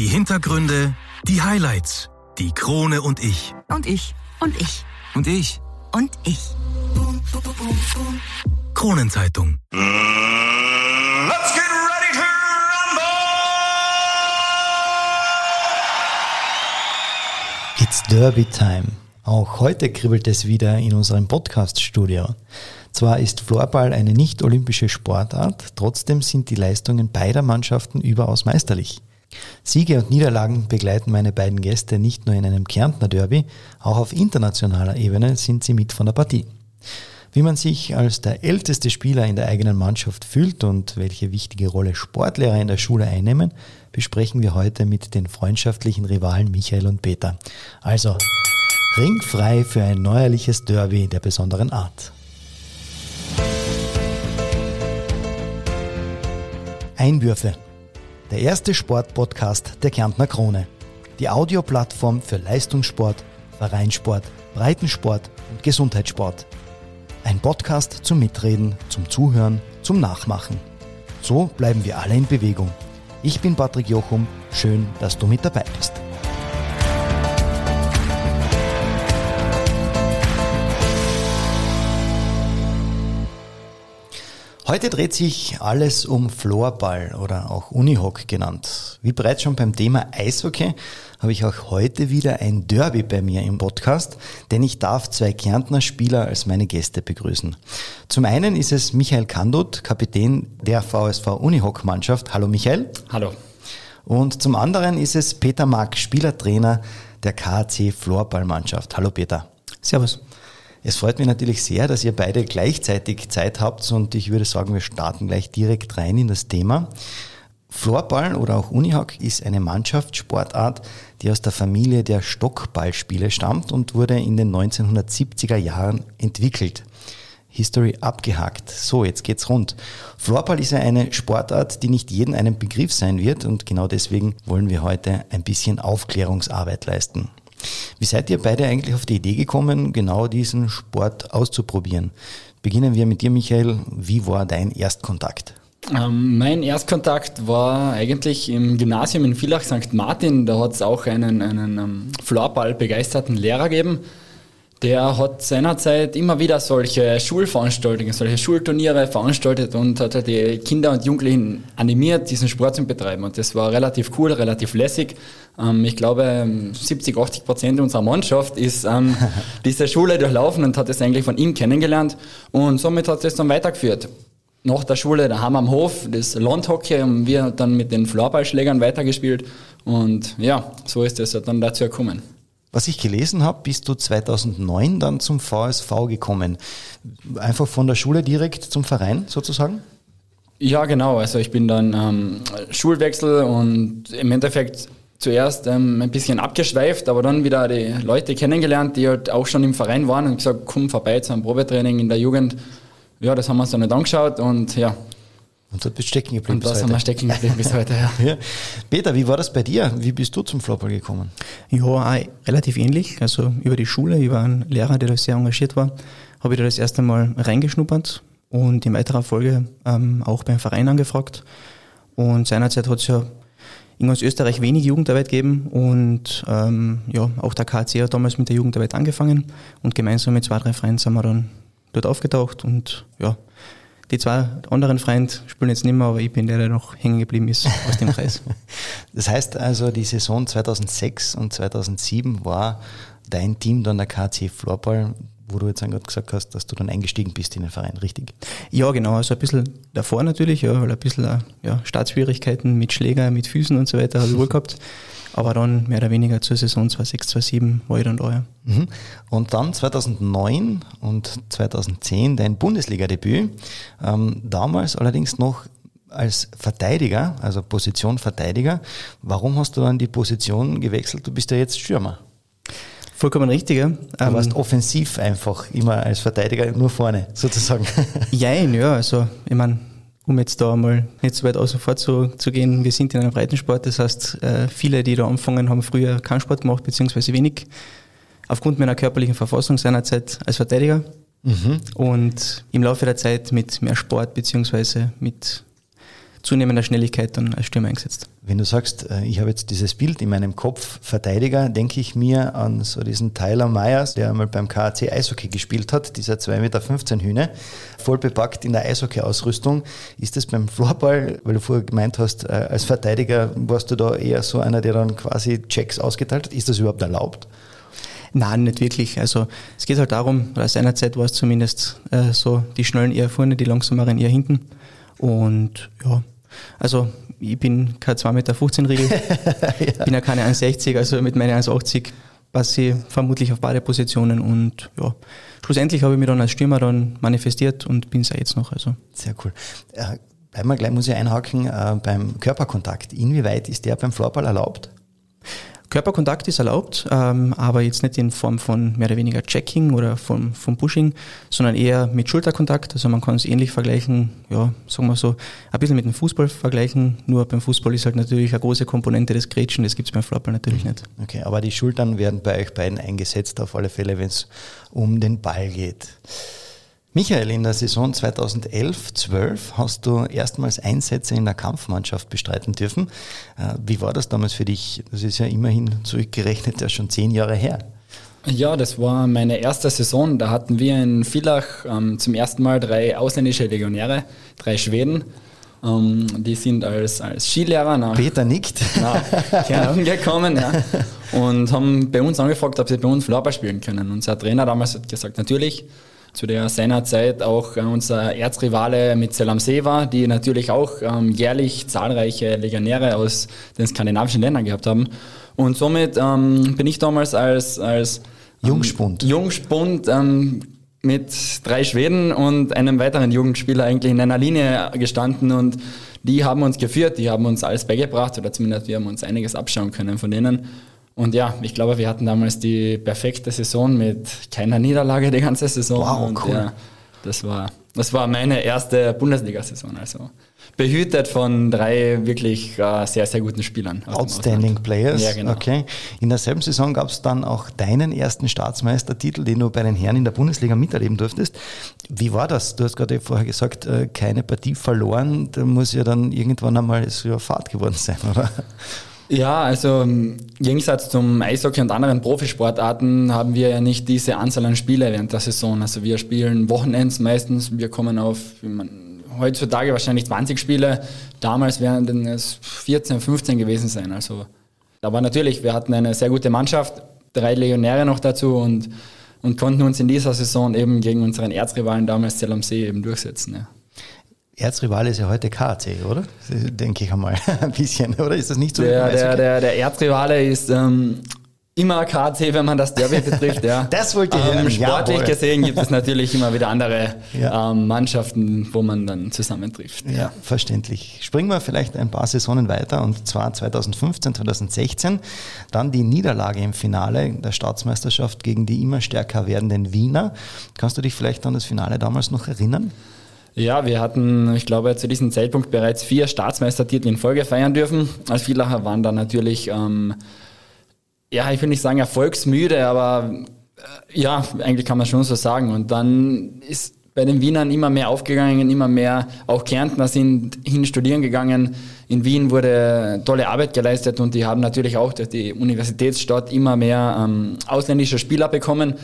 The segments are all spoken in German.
Die Hintergründe, die Highlights, die Krone und ich. Und ich. Und ich. Und ich. Und ich. Kronenzeitung. Let's get ready to rumble! It's Derby Time. Auch heute kribbelt es wieder in unserem Podcast-Studio. Zwar ist Floorball eine nicht-olympische Sportart, trotzdem sind die Leistungen beider Mannschaften überaus meisterlich. Siege und Niederlagen begleiten meine beiden Gäste nicht nur in einem Kärntner Derby, auch auf internationaler Ebene sind sie mit von der Partie. Wie man sich als der älteste Spieler in der eigenen Mannschaft fühlt und welche wichtige Rolle Sportlehrer in der Schule einnehmen, besprechen wir heute mit den freundschaftlichen Rivalen Michael und Peter. Also, ringfrei für ein neuerliches Derby der besonderen Art. Einwürfe. Der erste Sportpodcast der Kärntner Krone. Die Audioplattform für Leistungssport, Vereinssport, Breitensport und Gesundheitssport. Ein Podcast zum Mitreden, zum Zuhören, zum Nachmachen. So bleiben wir alle in Bewegung. Ich bin Patrick Jochum. Schön, dass du mit dabei bist. Heute dreht sich alles um Floorball oder auch Unihock genannt. Wie bereits schon beim Thema Eishockey habe ich auch heute wieder ein Derby bei mir im Podcast, denn ich darf zwei Kärntner Spieler als meine Gäste begrüßen. Zum einen ist es Michael Kandut, Kapitän der VSV Unihock Mannschaft. Hallo Michael. Hallo. Und zum anderen ist es Peter Mack, Spielertrainer der KC Floorball Mannschaft. Hallo Peter. Servus. Es freut mich natürlich sehr, dass ihr beide gleichzeitig Zeit habt und ich würde sagen, wir starten gleich direkt rein in das Thema. Floorball oder auch Unihock ist eine Mannschaftssportart, die aus der Familie der Stockballspiele stammt und wurde in den 1970er Jahren entwickelt. History abgehakt. So, jetzt geht's rund. Floorball ist ja eine Sportart, die nicht jedem einen Begriff sein wird und genau deswegen wollen wir heute ein bisschen Aufklärungsarbeit leisten. Wie seid ihr beide eigentlich auf die Idee gekommen, genau diesen Sport auszuprobieren? Beginnen wir mit dir, Michael. Wie war dein Erstkontakt? Ähm, mein Erstkontakt war eigentlich im Gymnasium in Villach St. Martin. Da hat es auch einen, einen ähm, Floorball begeisterten Lehrer gegeben. Der hat seinerzeit immer wieder solche Schulveranstaltungen, solche Schulturniere veranstaltet und hat halt die Kinder und Jugendlichen animiert, diesen Sport zu betreiben. Und das war relativ cool, relativ lässig. Ähm, ich glaube, 70, 80 Prozent unserer Mannschaft ist ähm, diese Schule durchlaufen und hat es eigentlich von ihm kennengelernt. Und somit hat es dann weitergeführt. Nach der Schule daheim am Hof, das Landhockey, haben wir dann mit den Floorballschlägern weitergespielt. Und ja, so ist es dann dazu gekommen. Was ich gelesen habe, bist du 2009 dann zum VSV gekommen. Einfach von der Schule direkt zum Verein sozusagen? Ja, genau. Also ich bin dann ähm, Schulwechsel und im Endeffekt zuerst ähm, ein bisschen abgeschweift, aber dann wieder die Leute kennengelernt, die halt auch schon im Verein waren und gesagt, komm vorbei zu einem Probetraining in der Jugend. Ja, das haben wir uns dann nicht angeschaut und ja, Und dort bist du stecken geblieben und das haben wir stecken geblieben bis heute. Ja. Ja. Peter, wie war das bei dir? Wie bist du zum Floorball gekommen? Ja, auch relativ ähnlich. Also über die Schule, über einen Lehrer, der da sehr engagiert war, habe ich da das erste Mal reingeschnuppert und in weiterer Folge ähm, auch beim Verein angefragt. Und seinerzeit hat es ja in ganz Österreich wenig Jugendarbeit gegeben und ähm, ja, auch der KC hat damals mit der Jugendarbeit angefangen und gemeinsam mit zwei, drei Freunden sind wir dann dort aufgetaucht und ja, die zwei anderen Freunde spielen jetzt nicht mehr, aber ich bin der, der noch hängen geblieben ist aus dem Kreis. Das heißt also, die Saison 2006 und 2007 war dein Team dann der KC Floorball, wo du jetzt gerade gesagt hast, dass du dann eingestiegen bist in den Verein, richtig? Ja, genau. Also ein bisschen davor natürlich, ja, weil ein bisschen äh, ja, Startschwierigkeiten mit Schläger, mit Füßen und so weiter habe ich wohl gehabt. Aber dann mehr oder weniger zur Saison 2006, 2007 war ich dann da. Ja. Mhm. Und dann 2009 und 2010 dein Bundesliga-Debüt. Ähm, damals allerdings noch als Verteidiger, also Position Verteidiger. Warum hast du dann die Position gewechselt? Du bist ja jetzt Stürmer. Vollkommen richtig, ja. Du Ähm, warst offensiv einfach immer als Verteidiger nur vorne, sozusagen. Jein, ja, also ich meine, um jetzt da mal nicht so weit außen vor zu, zu gehen, wir sind in einem Breitensport, das heißt, äh, viele, die da anfangen, haben früher keinen Sport gemacht, beziehungsweise wenig, aufgrund meiner körperlichen Verfassung seinerzeit als Verteidiger und im Laufe der Zeit mit mehr Sport, beziehungsweise mit zunehmender Schnelligkeit dann als Stürmer eingesetzt. Wenn du sagst, äh, ich habe jetzt dieses Bild in meinem Kopf, Verteidiger, denke ich mir an so diesen Tyler Myers, der einmal beim KAC Eishockey gespielt hat, dieser 2,15 Meter Hühne, voll bepackt in der Eishockey-Ausrüstung. Ist das beim Floorball, weil du vorher gemeint hast, äh, als Verteidiger warst du da eher so einer, der dann quasi Checks ausgeteilt hat? Ist das überhaupt erlaubt? Nein, nicht wirklich. Also es geht halt darum, oder seinerzeit war es zumindest äh, so, die Schnellen eher vorne, die langsameren eher hinten. Und ja, also ich bin kein 2,15 Meter Riegel, ja. bin ja keine 1,60, also mit meinen 1,80 passe ich vermutlich auf beide Positionen und ja, schlussendlich habe ich mich dann als Stürmer dann manifestiert und bin es ja jetzt noch. Also. Sehr cool. Äh, bleiben wir gleich, muss ich einhaken, äh, beim Körperkontakt. Inwieweit ist der beim Floorball erlaubt? Körperkontakt ist erlaubt, ähm, aber jetzt nicht in Form von mehr oder weniger Checking oder vom, vom Pushing, sondern eher mit Schulterkontakt. Also man kann es ähnlich vergleichen, ja, sagen wir so, ein bisschen mit dem Fußball vergleichen. Nur beim Fußball ist halt natürlich eine große Komponente des Grätschen, das gibt es beim Floorball natürlich nicht. Okay, aber die Schultern werden bei euch beiden eingesetzt, auf alle Fälle, wenn es um den Ball geht. Michael, in der Saison 2011-12 hast du erstmals Einsätze in der Kampfmannschaft bestreiten dürfen. Äh, wie war das damals für dich? Das ist ja immerhin zurückgerechnet ja schon zehn Jahre her. Ja, das war meine erste Saison. Da hatten wir in Villach ähm, zum ersten Mal drei ausländische Legionäre, drei Schweden. Ähm, die sind als, als Skilehrer nach Peter nickt. nach Kärnten gekommen ja, und haben bei uns angefragt, ob sie bei uns Floorball spielen können. Unser Trainer damals hat gesagt, natürlich zu der seinerzeit auch äh, unser Erzrivale mit Selamsee war, die natürlich auch ähm, jährlich zahlreiche Legionäre aus den skandinavischen Ländern gehabt haben. Und somit ähm, bin ich damals als, als ähm, Jungspund, Jungspund ähm, mit drei Schweden und einem weiteren Jugendspieler eigentlich in einer Linie gestanden und die haben uns geführt, die haben uns alles beigebracht oder zumindest wir haben uns einiges abschauen können von denen. Und ja, ich glaube, wir hatten damals die perfekte Saison mit keiner Niederlage die ganze Saison. Wow, und cool. ja, das war, das war meine erste Bundesliga-Saison. Also behütet von drei wirklich äh, sehr, sehr guten Spielern. Outstanding Players. Ja, genau. Okay. In derselben Saison gab es dann auch deinen ersten Staatsmeistertitel, den du bei den Herren in der Bundesliga miterleben durftest. Wie war das? Du hast gerade vorher gesagt, äh, keine Partie verloren. Da muss ja dann irgendwann einmal so eine Fahrt geworden sein, oder? Ja, also im Gegensatz zum Eishockey und anderen Profisportarten haben wir ja nicht diese Anzahl an Spiele während der Saison. Also wir spielen Wochenends meistens, wir kommen auf man, heutzutage wahrscheinlich 20 Spiele, damals werden es 14, 15 gewesen sein. Also, aber natürlich, wir hatten eine sehr gute Mannschaft, drei Legionäre noch dazu und, und konnten uns in dieser Saison eben gegen unseren Erzrivalen damals Zell am See eben durchsetzen. Ja. Erzrivale ist ja heute KAC, oder? Denke ich einmal ein bisschen, oder? Ist das nicht so? Der, der, der, der Erzrivale ist ähm, immer KC, wenn man das Derby betrifft. Ja. das wollte ich ähm. Sportlich Jawohl. gesehen gibt es natürlich immer wieder andere Ja. ähm, Mannschaften, wo man dann zusammentrifft. Ja, verständlich. Springen wir vielleicht ein paar Saisonen weiter und zwar 2015, 2016. Dann die Niederlage im Finale der Staatsmeisterschaft gegen die immer stärker werdenden Wiener. Kannst du dich vielleicht an das Finale damals noch erinnern? Ja, wir hatten, ich glaube, zu diesem Zeitpunkt bereits vier Staatsmeistertitel in Folge feiern dürfen. Als Vielacher waren dann natürlich, ähm, ja, ich will nicht sagen erfolgsmüde, aber äh, ja, eigentlich kann man schon so sagen. Und dann ist bei den Wienern immer mehr aufgegangen, immer mehr, auch Kärntner sind hin studieren gegangen. In Wien wurde tolle Arbeit geleistet und die haben natürlich auch durch die Universitätsstadt immer mehr ähm, ausländische Spieler bekommen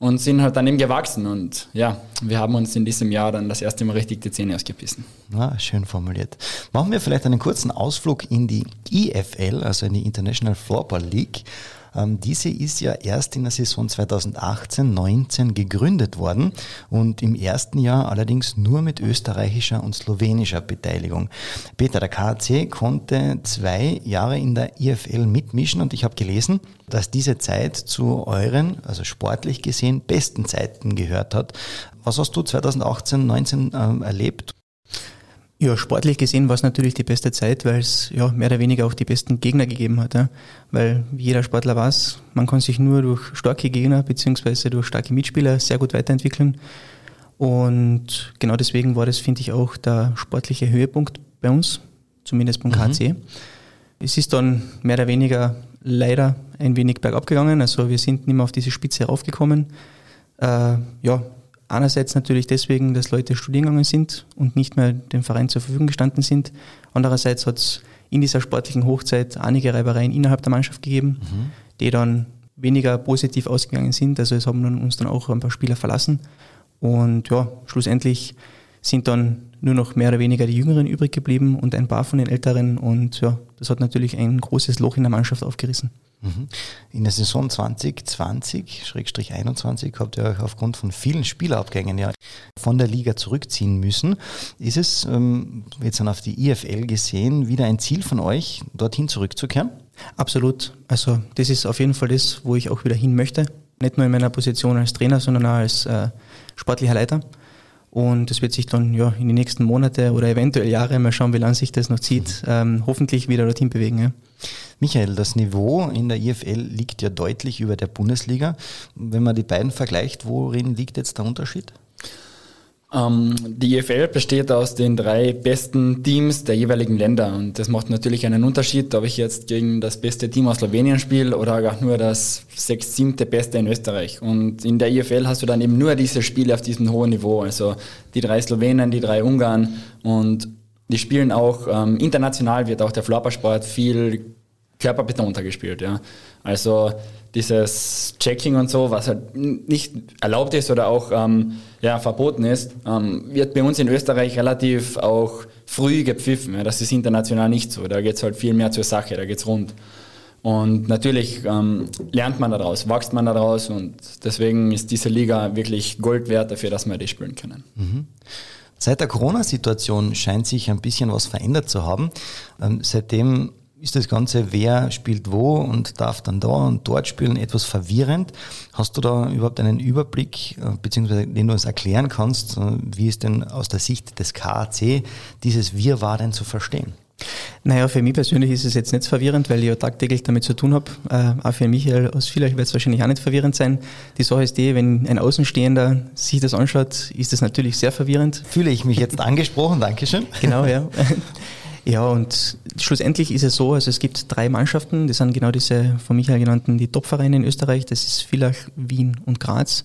und sind halt dann eben gewachsen. Und ja, wir haben uns in diesem Jahr dann das erste Mal richtig die Zähne ausgebissen. Na, schön formuliert. Machen wir vielleicht einen kurzen Ausflug in die IFL, also in die International Floorball League. Ähm, diese ist ja erst in der Saison 2018-19 gegründet worden und im ersten Jahr allerdings nur mit österreichischer und slowenischer Beteiligung. Peter, der KAC konnte zwei Jahre in der IFL mitmischen und ich habe gelesen, dass diese Zeit zu euren, also sportlich gesehen, besten Zeiten gehört hat. Was hast du 2018-19 ähm, erlebt? Ja, sportlich gesehen war es natürlich die beste Zeit, weil es ja mehr oder weniger auch die besten Gegner gegeben hat. Ja? Weil wie jeder Sportler weiß, man kann sich nur durch starke Gegner beziehungsweise durch starke Mitspieler sehr gut weiterentwickeln. Und genau deswegen war das, finde ich, auch der sportliche Höhepunkt bei uns, zumindest beim KC. Es ist dann mehr oder weniger leider ein wenig bergab gegangen. Also wir sind nicht mehr auf diese Spitze raufgekommen. Äh, ja, Einerseits natürlich deswegen, dass Leute studieren gegangen sind und nicht mehr dem Verein zur Verfügung gestanden sind. Andererseits hat es in dieser sportlichen Hochzeit einige Reibereien innerhalb der Mannschaft gegeben, mhm. die dann weniger positiv ausgegangen sind. Also es haben uns dann auch ein paar Spieler verlassen. Und ja, schlussendlich sind dann nur noch mehr oder weniger die Jüngeren übrig geblieben und ein paar von den Älteren. Und ja, das hat natürlich ein großes Loch in der Mannschaft aufgerissen. Mhm. In der Saison 2020-21 habt ihr euch aufgrund von vielen Spielabgängen ja von der Liga zurückziehen müssen. Ist es ähm, jetzt dann auf die IFL gesehen wieder ein Ziel von euch, dorthin zurückzukehren? Absolut. Also das ist auf jeden Fall das, wo ich auch wieder hin möchte. Nicht nur in meiner Position als Trainer, sondern auch als äh, sportlicher Leiter. Und das wird sich dann ja, in die nächsten Monate oder eventuell Jahre, mal schauen, wie lange sich das noch zieht, ähm, hoffentlich wieder dorthin bewegen. Ja. Michael, das Niveau in der IFL liegt ja deutlich über der Bundesliga. Wenn man die beiden vergleicht, worin liegt jetzt der Unterschied? Ähm, die EFL besteht aus den drei besten Teams der jeweiligen Länder und das macht natürlich einen Unterschied, ob ich jetzt gegen das beste Team aus Slowenien spiele oder auch nur das sechs, siebte Beste in Österreich. Und in der EFL hast du dann eben nur diese Spiele auf diesem hohen Niveau, also die drei Slowenen, die drei Ungarn und die spielen auch ähm, international, wird auch der Floppersport viel körperbetonter gespielt. Ja. Also dieses Checking und so, was halt nicht erlaubt ist oder auch ähm, ja, verboten ist, ähm, wird bei uns in Österreich relativ auch früh gepfiffen. Ja. Das ist international nicht so. Da geht es halt viel mehr zur Sache, da geht es rund. Und natürlich ähm, lernt man daraus, wächst man daraus und deswegen ist diese Liga wirklich Gold wert dafür, dass wir die spielen können. Mhm. Seit der Corona-Situation scheint sich ein bisschen was verändert zu haben. Ähm, seitdem ist das Ganze, wer spielt wo und darf dann da und dort spielen, etwas verwirrend. Hast du da überhaupt einen Überblick, äh, beziehungsweise den du uns erklären kannst, äh, wie ist denn aus der Sicht des KAC dieses Wirrwarr denn zu verstehen? Naja, für mich persönlich ist es jetzt nicht verwirrend, weil ich ja tagtäglich damit zu tun habe. Äh, auch für Michael aus vielleicht wird es wahrscheinlich auch nicht verwirrend sein. Die Sache ist die, wenn ein Außenstehender sich das anschaut, ist das natürlich sehr verwirrend. Fühle ich mich jetzt angesprochen, Dankeschön. Genau, ja. Ja, und schlussendlich ist es so, also es gibt drei Mannschaften, das sind genau diese von Michael genannten, die Topvereine in Österreich, das ist Villach, Wien und Graz.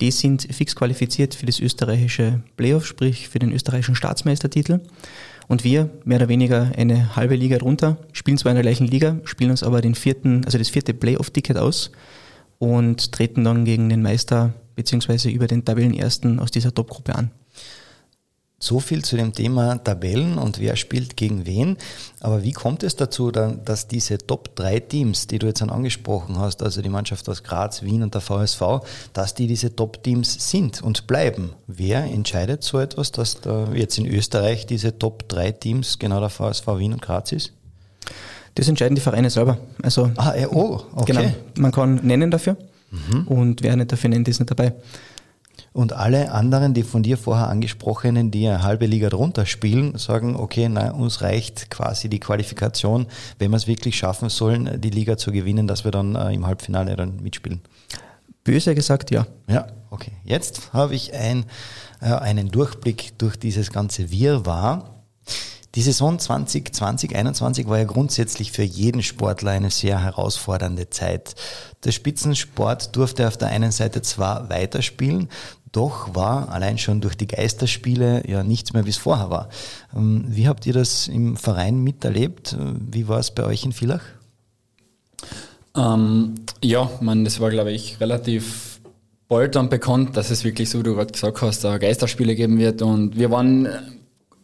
Die sind fix qualifiziert für das österreichische Playoff, sprich für den österreichischen Staatsmeistertitel. Und wir, mehr oder weniger eine halbe Liga drunter, spielen zwar in der gleichen Liga, spielen uns aber den vierten, also das vierte Playoff-Ticket aus und treten dann gegen den Meister beziehungsweise über den Tabellenersten aus dieser Topgruppe an. So viel zu dem Thema Tabellen und wer spielt gegen wen. Aber wie kommt es dazu, dass diese Top 3 Teams, die du jetzt angesprochen hast, also die Mannschaft aus Graz, Wien und der VSV, dass die diese Top Teams sind und bleiben? Wer entscheidet so etwas, dass da jetzt in Österreich diese Top 3 Teams genau der VSV Wien und Graz ist? Das entscheiden die Vereine selber. Also, ah, oh, okay. Genau. Man kann nennen dafür mhm. und wer nicht dafür nennt, ist nicht dabei. Und alle anderen, die von dir vorher angesprochenen, die eine halbe Liga drunter spielen, sagen, okay, na, uns reicht quasi die Qualifikation, wenn wir es wirklich schaffen sollen, die Liga zu gewinnen, dass wir dann äh, im Halbfinale dann mitspielen. Böse gesagt, ja. Ja, okay. Jetzt habe ich ein, äh, einen Durchblick durch dieses ganze Wirrwarr. Die Saison 2020, 2021 war ja grundsätzlich für jeden Sportler eine sehr herausfordernde Zeit. Der Spitzensport durfte auf der einen Seite zwar weiterspielen, doch war allein schon durch die Geisterspiele ja nichts mehr, wie es vorher war. Ähm, wie habt ihr das im Verein miterlebt? Wie war es bei euch in Villach? Ähm, ja, man, das war, glaube ich, relativ bald dann bekannt, dass es wirklich, so wie du gerade gesagt hast, Geisterspiele geben wird. Und wir waren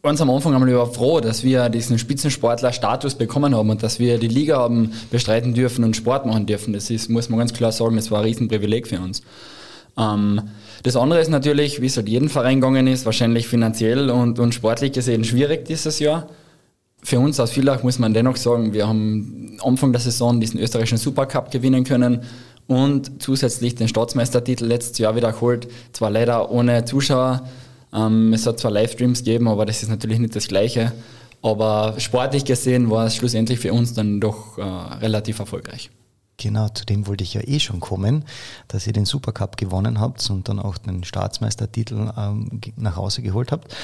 ganz am Anfang einmal über froh, dass wir diesen Spitzensportler-Status bekommen haben und dass wir die Liga haben bestreiten dürfen und Sport machen dürfen. Das ist, muss man ganz klar sagen, das war ein Riesenprivileg für uns. Ähm, das andere ist natürlich, wie es halt jeden Verein gegangen ist, wahrscheinlich finanziell und, und sportlich gesehen schwierig dieses Jahr. Für uns aus Villach muss man dennoch sagen, wir haben Anfang der Saison diesen österreichischen Supercup gewinnen können und zusätzlich den Staatsmeistertitel letztes Jahr wiederholt. Zwar leider ohne Zuschauer. Ähm, es hat zwar Livestreams gegeben, aber das ist natürlich nicht das Gleiche. Aber sportlich gesehen war es schlussendlich für uns dann doch äh, relativ erfolgreich. Genau, zu dem wollte ich ja eh schon kommen, dass ihr den Supercup gewonnen habt und dann auch den Staatsmeistertitel ähm, nach Hause geholt habt.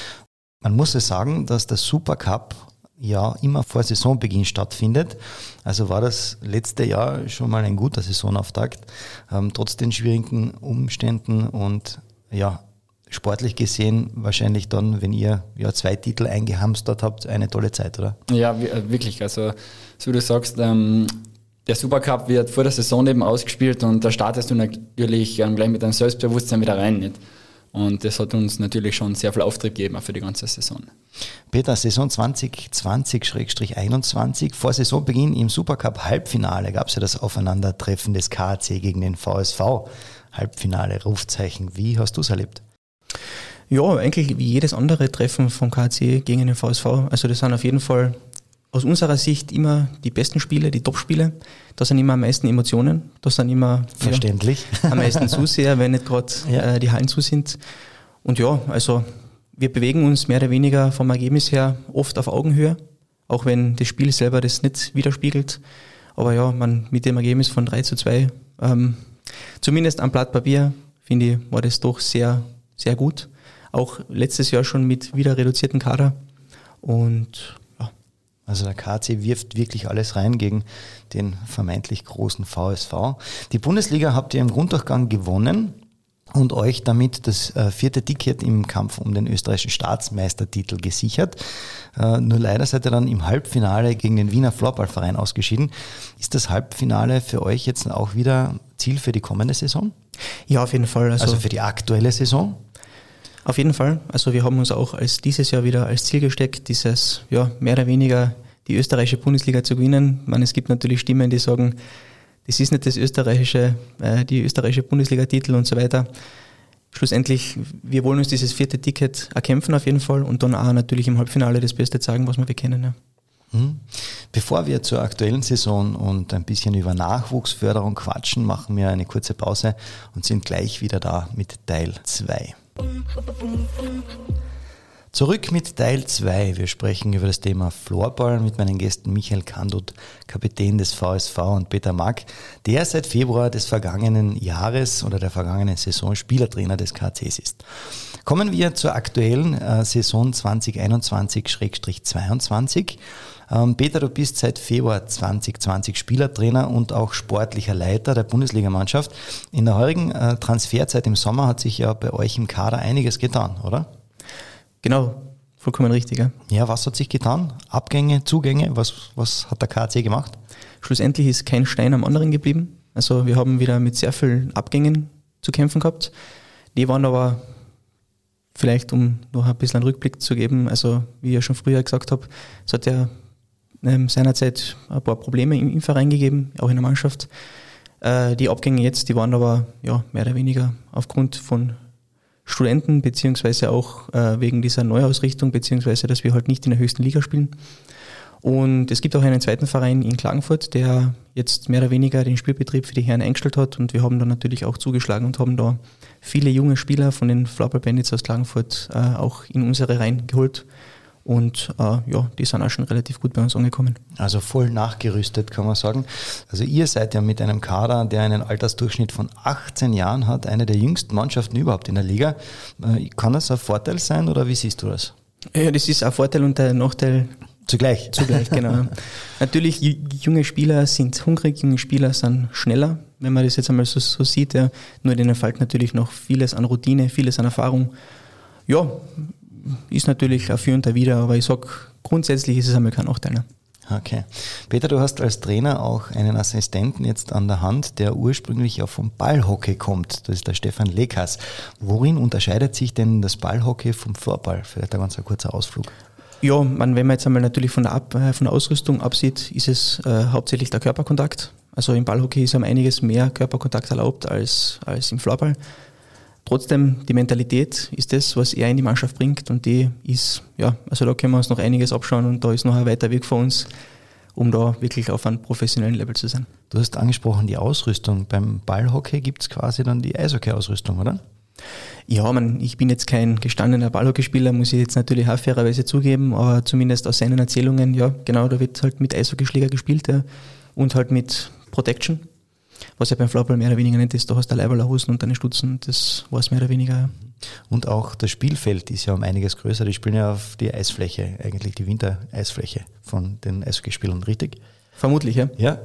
Man muss es sagen, dass der Supercup ja immer vor Saisonbeginn stattfindet. Also war das letzte Jahr schon mal ein guter Saisonauftakt, ähm, trotz den schwierigen Umständen und ja, sportlich gesehen wahrscheinlich dann, wenn ihr ja zwei Titel eingehamstert habt, eine tolle Zeit, oder? Ja, äh, wirklich. Also, so wie du sagst, ähm, der Supercup wird vor der Saison eben ausgespielt und da startest du natürlich ähm, gleich mit einem Selbstbewusstsein wieder rein. Nicht? Und das hat uns natürlich schon sehr viel Auftrieb gegeben auch für die ganze Saison. Peter, Saison 2020-21, vor Saisonbeginn im Supercup Halbfinale gab es ja das Aufeinandertreffen des KAC gegen den VSV. Halbfinale, Rufzeichen. Wie hast du es erlebt? Ja, eigentlich wie jedes andere Treffen vom KC gegen den VSV. Also das sind auf jeden Fall aus unserer Sicht immer die besten Spiele, die Top-Spiele. Da sind immer am meisten Emotionen, da sind immer Verständlich. Ja, am meisten Zuseher, wenn nicht gerade Ja. äh, die Hallen zu sind. Und ja, also wir bewegen uns mehr oder weniger vom Ergebnis her oft auf Augenhöhe, auch wenn das Spiel selber das nicht widerspiegelt. Aber ja, man mit dem Ergebnis von 3 zu 2, ähm, zumindest am Blatt Papier, finde ich, war das doch sehr, sehr gut. Auch letztes Jahr schon mit wieder reduzierten Kader. Und Also der KC wirft wirklich alles rein gegen den vermeintlich großen VSV. Die Bundesliga habt ihr im Grunddurchgang gewonnen und euch damit das äh, vierte Ticket im Kampf um den österreichischen Staatsmeistertitel gesichert. Äh, nur leider seid ihr dann im Halbfinale gegen den Wiener Floorballverein ausgeschieden. Ist das Halbfinale für euch jetzt auch wieder Ziel für die kommende Saison? ja auf jeden Fall. Also, für die aktuelle Saison? Auf jeden Fall. Also wir haben uns auch als dieses Jahr wieder als Ziel gesteckt, dieses ja mehr oder weniger die österreichische Bundesliga zu gewinnen. Meine, es gibt natürlich Stimmen, die sagen, das ist nicht das österreichische, äh, die österreichische Bundesliga-Titel und so weiter. Schlussendlich, wir wollen uns dieses vierte Ticket erkämpfen auf jeden Fall und dann auch natürlich im Halbfinale das Beste zeigen, was wir kennen. Ja. Mhm. Bevor wir zur aktuellen Saison und ein bisschen über Nachwuchsförderung quatschen, machen wir eine kurze Pause und sind gleich wieder da mit Teil 2. Zurück mit Teil 2. Wir sprechen über das Thema Floorball mit meinen Gästen Michael Kandut, Kapitän des VSV und Peter Mack, der seit Februar des vergangenen Jahres oder der vergangenen Saison Spielertrainer des KCs ist. Kommen wir zur aktuellen äh, Saison 2021-22. Ähm, Peter, du bist seit Februar 2020 Spielertrainer und auch sportlicher Leiter der Bundesligamannschaft. In der heurigen äh, Transferzeit im Sommer hat sich ja bei euch im Kader einiges getan, oder? Genau, vollkommen richtig. Ja. Ja, was hat sich getan? Abgänge, Zugänge? Was, was hat der KC gemacht? Schlussendlich ist kein Stein am anderen geblieben. Also wir haben wieder mit sehr vielen Abgängen zu kämpfen gehabt. Die waren aber vielleicht, um noch ein bisschen einen Rückblick zu geben, also wie ich ja schon früher gesagt habe, es hat ja ähm, seinerzeit ein paar Probleme im, im Verein gegeben, auch in der Mannschaft. Äh, die Abgänge jetzt, die waren aber ja, mehr oder weniger aufgrund von Studenten, beziehungsweise auch äh, wegen dieser Neuausrichtung, beziehungsweise dass wir halt nicht in der höchsten Liga spielen. Und es gibt auch einen zweiten Verein in Klagenfurt, der jetzt mehr oder weniger den Spielbetrieb für die Herren eingestellt hat. Und wir haben da natürlich auch zugeschlagen und haben da viele junge Spieler von den Floorball Bandits aus Klagenfurt äh, auch in unsere Reihen geholt. Und äh, ja, die sind auch schon relativ gut bei uns angekommen. Also voll nachgerüstet, kann man sagen. Also ihr seid ja mit einem Kader, der einen Altersdurchschnitt von 18 Jahren hat, eine der jüngsten Mannschaften überhaupt in der Liga. Äh, Kann das ein Vorteil sein oder wie siehst du das? Ja, das ist ein Vorteil und ein Nachteil Zugleich. Zugleich, genau. Natürlich, ju- junge Spieler sind hungrig, junge Spieler sind schneller, wenn man das jetzt einmal so, so sieht. Ja. Nur denen fällt natürlich noch vieles an Routine, vieles an Erfahrung. Ja, ist natürlich ein Für und ein Wider, aber ich sag, grundsätzlich ist es einmal kein Nachteil. Ne? Okay. Peter, du hast als Trainer auch einen Assistenten jetzt an der Hand, der ursprünglich auch vom Ballhockey kommt. Das ist der Stefan Lekas. Worin unterscheidet sich denn das Ballhockey vom Vorball? Vielleicht ein ganz kurzer Ausflug. Ja, man, wenn man jetzt einmal natürlich von der, Ab, äh, von der Ausrüstung absieht, ist es äh, hauptsächlich der Körperkontakt. Also im Ballhockey ist um einiges mehr Körperkontakt erlaubt als, als im Floorball. Trotzdem, die Mentalität ist das, was er in die Mannschaft bringt und die ist, ja, also da können wir uns noch einiges abschauen und da ist noch ein weiter Weg vor uns, um da wirklich auf einem professionellen Level zu sein. Du hast angesprochen die Ausrüstung. Beim Ballhockey gibt es quasi dann die Eishockey-Ausrüstung, oder? Ja, man, ich bin jetzt kein gestandener Ballhockeyspieler, muss ich jetzt natürlich auch fairerweise zugeben, aber zumindest aus seinen Erzählungen, ja, genau, da wird halt mit Eishockeyschläger gespielt ja, und halt mit Protection, was ja beim Floorball mehr oder weniger nicht ist. Da hast du Leiberler Hosen und deine Stutzen, das war es mehr oder weniger. Ja. Und auch das Spielfeld ist ja um einiges größer. Die spielen ja auf die Eisfläche, eigentlich die Wintereisfläche von den Eishockeyspielern, richtig? Vermutlich, ja. Ja,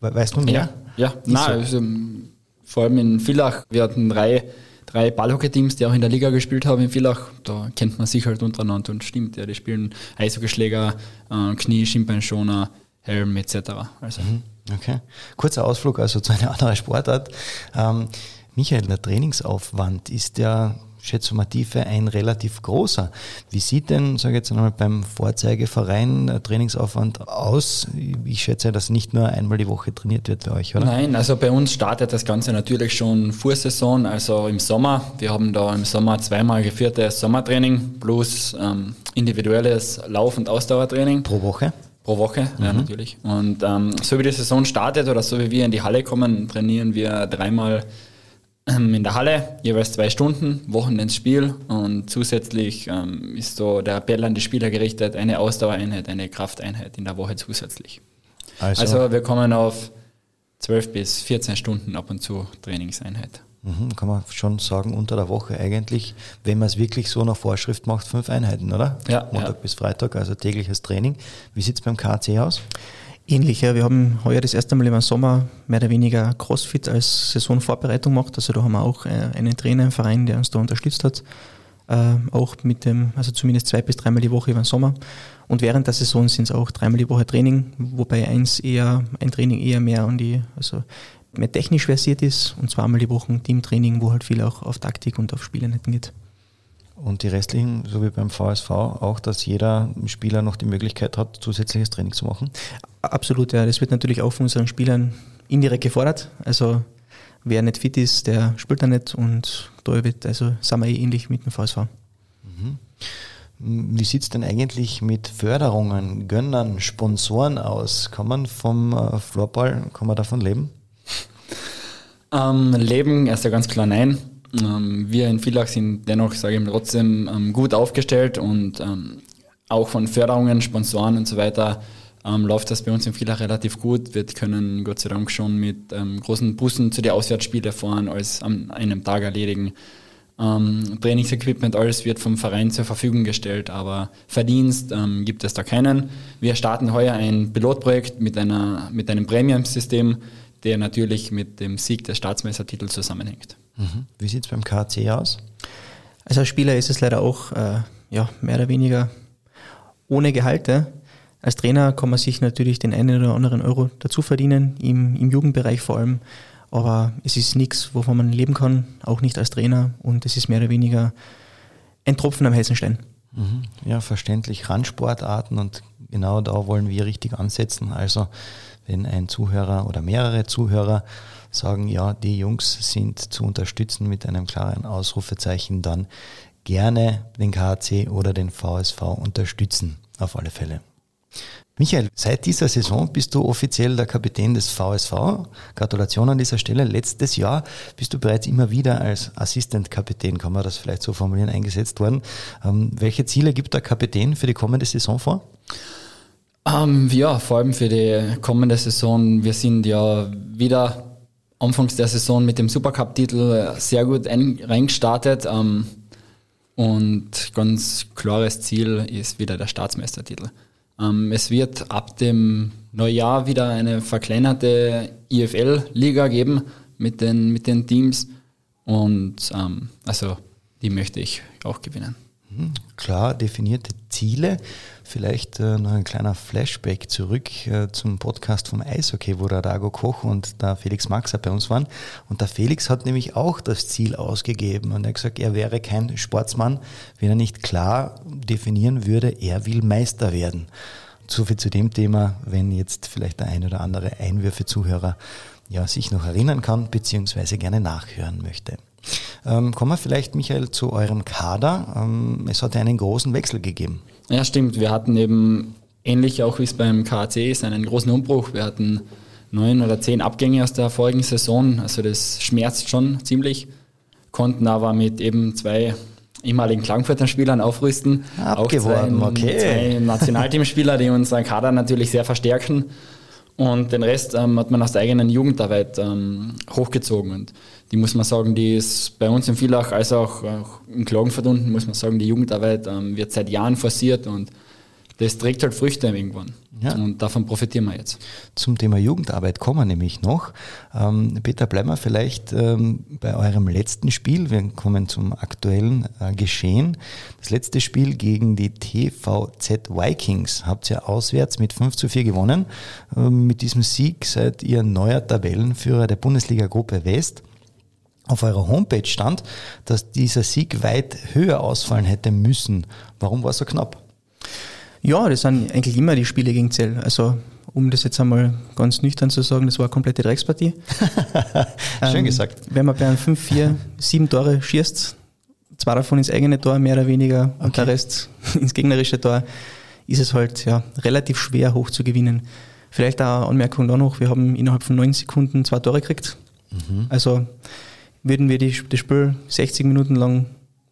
We- weißt du mehr? Ja, ja. Nein, so. also, ähm, vor allem in Villach, wir hatten drei, drei Ballhockey-Teams, die auch in der Liga gespielt haben in Villach. Da kennt man sich halt untereinander und stimmt, ja, die spielen Eishockeyschläger, äh, Knie, Schienbeinschoner, Helm etc. Also. Okay. Kurzer Ausflug also zu einer anderen Sportart. Ähm, Michael, der Trainingsaufwand ist ja schätzumative ein relativ großer. Wie sieht denn, sage ich jetzt einmal, beim Vorzeigeverein der Trainingsaufwand aus? Ich schätze, dass nicht nur einmal die Woche trainiert wird bei euch, oder? Nein, also bei uns startet das Ganze natürlich schon vor Saison, also im Sommer. Wir haben da im Sommer zweimal geführtes Sommertraining plus ähm, individuelles Lauf- und Ausdauertraining. Pro Woche? Pro Woche, ja natürlich. Und ähm, so wie die Saison startet oder so wie wir in die Halle kommen, trainieren wir dreimal ähm, in der Halle, jeweils zwei Stunden, Wochenendsspiel und zusätzlich ähm, ist so der Appell an die Spieler gerichtet, eine Ausdauereinheit, eine Krafteinheit in der Woche zusätzlich. Also, Also wir kommen auf 12 bis 14 Stunden ab und zu Trainingseinheit. Mhm, kann man schon sagen, unter der Woche eigentlich, wenn man es wirklich so nach Vorschrift macht, fünf Einheiten, oder? Ja, Montag ja. bis Freitag, also tägliches Training. Wie sieht es beim KC aus? Ähnlich, ja. Wir haben heuer das erste Mal im Sommer mehr oder weniger CrossFit als Saisonvorbereitung gemacht. Also da haben wir auch äh, einen Trainer im Verein, der uns da unterstützt hat. Äh, auch mit dem, also zumindest zwei bis dreimal die Woche über den Sommer. Und während der Saison sind es auch dreimal die Woche Training, wobei eins eher, ein Training eher mehr an die, also mehr technisch versiert ist und zweimal die Woche ein Teamtraining, wo halt viel auch auf Taktik und auf Spieleinheiten geht. Und die restlichen, so wie beim VSV, auch, dass jeder Spieler noch die Möglichkeit hat, zusätzliches Training zu machen? Absolut, ja. Das wird natürlich auch von unseren Spielern indirekt gefordert. Also wer nicht fit ist, der spielt da nicht und da wird, also sind wir eh ähnlich mit dem VSV. Wie sieht es denn eigentlich mit Förderungen, Gönnern, Sponsoren aus? Kann man vom äh, Floorball, kann man davon leben? Ähm, Leben, erst ja ganz klar nein. Ähm, wir in Villach sind dennoch, sage ich mal, trotzdem ähm, gut aufgestellt und ähm, auch von Förderungen, Sponsoren und so weiter ähm, läuft das bei uns in Villach relativ gut. Wir können Gott sei Dank schon mit ähm, großen Bussen zu den Auswärtsspielen fahren, alles an einem Tag erledigen. Trainingsequipment, alles wird vom Verein zur Verfügung gestellt, aber Verdienst gibt es da keinen. Wir starten heuer ein Pilotprojekt mit, einer, mit einem Premium-System, der natürlich mit dem Sieg des Staatsmeistertitels zusammenhängt. Mhm. Wie sieht es beim KC aus? Also als Spieler ist es leider auch äh, ja, mehr oder weniger ohne Gehalte. Als Trainer kann man sich natürlich den einen oder anderen Euro dazu verdienen, im, im Jugendbereich vor allem. Aber es ist nichts, wovon man leben kann, auch nicht als Trainer. Und es ist mehr oder weniger ein Tropfen am heißen Stein. Mhm. Ja, verständlich. Randsportarten und genau da wollen wir richtig ansetzen. Also, wenn ein Zuhörer oder mehrere Zuhörer sagen, ja, die Jungs sind zu unterstützen mit einem klaren Ausrufezeichen, dann gerne den KHC oder den VSV unterstützen. Auf alle Fälle. Michael, seit dieser Saison bist du offiziell der Kapitän des VSV. Gratulation an dieser Stelle. Letztes Jahr bist du bereits immer wieder als Assistentkapitän, kann man das vielleicht so formulieren, eingesetzt worden. Ähm, welche Ziele gibt der Kapitän für die kommende Saison vor? Ähm, ja, vor allem für die kommende Saison. Wir sind ja wieder anfangs der Saison mit dem Supercup-Titel sehr gut ein, reingestartet. Ähm, und ganz klares Ziel ist wieder der Staatsmeistertitel. Ähm, es wird ab dem Neujahr wieder eine verkleinerte IFL-Liga geben mit den, mit den Teams. Und ähm, also die möchte ich auch gewinnen. Hm, Klar definierte Ziele. Vielleicht äh, noch ein kleiner Flashback zurück äh, zum Podcast vom Eishockey, wo der Dago Koch und der Felix Maxer bei uns waren. Und der Felix hat nämlich auch das Ziel ausgegeben und er hat gesagt, er wäre kein Sportsmann, wenn er nicht klar definieren würde, er will Meister werden. So viel zu dem Thema, wenn jetzt vielleicht der ein oder andere Einwürfe-Zuhörer ja, sich noch erinnern kann, beziehungsweise gerne nachhören möchte. Ähm, kommen wir vielleicht, Michael, zu eurem Kader. Ähm, es hat einen großen Wechsel gegeben. Ja, stimmt. Wir hatten eben ähnlich auch wie es beim KAC ist, einen großen Umbruch. Wir hatten neun oder zehn Abgänge aus der vorigen Saison. Also das schmerzt schon ziemlich. Konnten aber mit eben zwei ehemaligen Klagenfurter Spielern aufrüsten. Abgeworben, auch zwei, okay. zwei Nationalteamspieler, die unseren Kader natürlich sehr verstärken. Und den Rest ähm, hat man aus der eigenen Jugendarbeit ähm, hochgezogen. Und die muss man sagen, die ist bei uns in Villach als auch, auch in Klagenfurt unten, muss man sagen, die Jugendarbeit ähm, wird seit Jahren forciert und das trägt halt Früchte irgendwann. Ja. Und davon profitieren wir jetzt. Zum Thema Jugendarbeit kommen wir nämlich noch. Ähm, Peter, bleiben wir vielleicht ähm, bei eurem letzten Spiel. Wir kommen zum aktuellen äh, Geschehen. Das letzte Spiel gegen die TVZ Vikings habt ihr auswärts mit 5 zu 4 gewonnen. Ähm, mit diesem Sieg seid ihr neuer Tabellenführer der Bundesliga-Gruppe West. Auf eurer Homepage stand, dass dieser Sieg weit höher ausfallen hätte müssen. Warum war es so knapp? Ja, das sind eigentlich immer die Spiele gegen Zell. Also, um das jetzt einmal ganz nüchtern zu sagen, das war eine komplette Dreckspartie. Schön Ähm, gesagt. Wenn man bei einem 5-4 sieben Tore schießt, zwei davon ins eigene Tor, mehr oder weniger, und der Rest ins gegnerische Tor, ist es halt ja, relativ schwer hoch zu gewinnen. Vielleicht auch eine Anmerkung da noch, wir haben innerhalb von neun Sekunden zwei Tore gekriegt. Also würden wir die, das Spiel 60 Minuten lang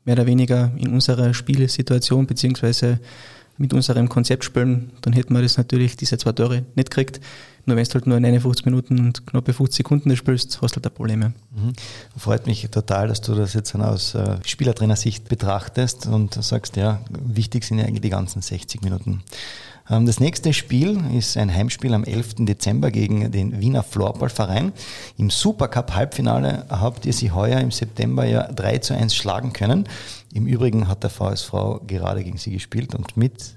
mehr oder weniger in unserer Spielsituation beziehungsweise mit unserem Konzept spielen, dann hätten wir das natürlich, diese zwei Tore nicht gekriegt. Nur wenn du halt nur 59 Minuten und knappe 50 Sekunden das spielst, hast du halt ein Probleme. Mhm. Freut mich total, dass du das jetzt aus äh, Spielertrainersicht betrachtest und sagst, ja, wichtig sind ja eigentlich die ganzen 60 Minuten. Ähm, das nächste Spiel ist ein Heimspiel am 11. Dezember gegen den Wiener Floorballverein. Im Supercup Halbfinale habt ihr sie heuer im September ja 3 zu 1 schlagen können. Im Übrigen hat der VSV gerade gegen sie gespielt und mit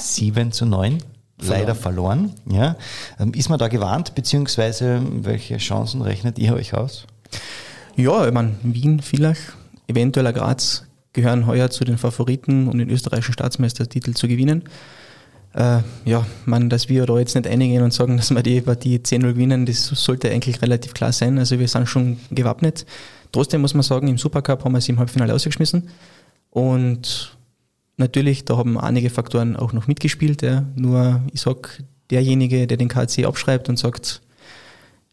7 zu 9 leider verloren. Ja. Ähm, Ist man da gewarnt, beziehungsweise welche Chancen rechnet ihr euch aus? Ja, ich meine, Wien, Villach, eventuell auch Graz gehören heuer zu den Favoriten, um den österreichischen Staatsmeistertitel zu gewinnen. Äh, ja, man, dass wir da jetzt nicht einigen und sagen, dass wir die Partie 10-0 gewinnen, das sollte eigentlich relativ klar sein. Also wir sind schon gewappnet. Trotzdem muss man sagen, im Supercup haben wir sie im Halbfinale ausgeschmissen. Und natürlich, da haben einige Faktoren auch noch mitgespielt. Ja. Nur, ich sag, derjenige, der den KC abschreibt und sagt,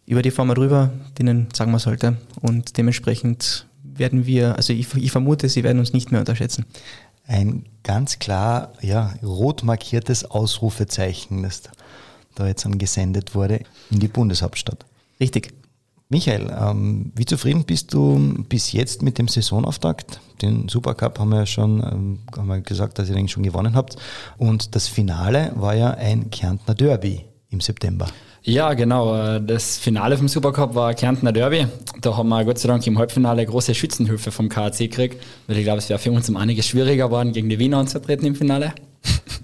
über die fahren wir drüber, denen sagen wir es halt. Und dementsprechend werden wir, also ich, ich vermute, sie werden uns nicht mehr unterschätzen. Ein ganz klar ja, rot markiertes Ausrufezeichen, das da jetzt dann gesendet wurde in die Bundeshauptstadt. Richtig. Michael, ähm, wie zufrieden bist du bis jetzt mit dem Saisonauftakt? Den Supercup haben wir ja schon ähm, haben wir gesagt, dass ihr den schon gewonnen habt. Und das Finale war ja ein Kärntner Derby im September. Ja, genau. äh, Das Finale vom Supercup war Kärntner Derby. Da haben wir Gott sei Dank im Halbfinale große Schützenhilfe vom KAC gekriegt, weil ich glaube, es wäre für uns um einiges schwieriger geworden, gegen die Wiener anzutreten im Finale.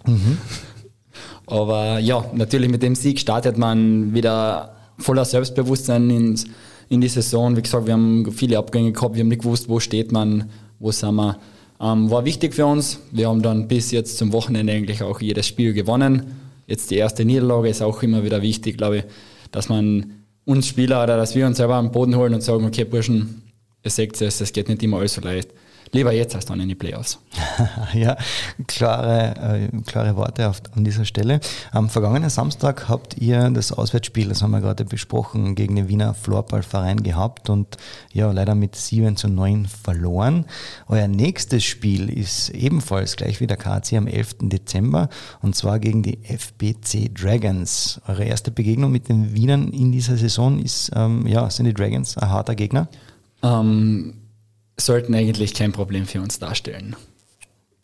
Aber ja, natürlich mit dem Sieg startet man wieder voller Selbstbewusstsein ins, in die Saison. Wie gesagt, wir haben viele Abgänge gehabt, wir haben nicht gewusst, wo steht man, wo sind wir. Ähm, war wichtig für uns. Wir haben dann bis jetzt zum Wochenende eigentlich auch jedes Spiel gewonnen. Jetzt die erste Niederlage ist auch immer wieder wichtig, glaube ich, dass man uns Spieler oder dass wir uns selber am Boden holen und sagen, okay, Burschen, ihr seht es, es geht nicht immer alles so leicht. Lieber jetzt als dann in die Playoffs. ja, klare, äh, klare Worte auf, an dieser Stelle. Am vergangenen Samstag habt ihr das Auswärtsspiel, das haben wir gerade besprochen, gegen den Wiener Floorballverein gehabt und ja, leider mit 7 zu 9 verloren. Euer nächstes Spiel ist ebenfalls gleich wie der KC am 11. Dezember und zwar gegen die FBC Dragons. Eure erste Begegnung mit den Wienern in dieser Saison ist, ähm, ja, sind die Dragons ein harter Gegner? Ähm, sollten eigentlich kein Problem für uns darstellen.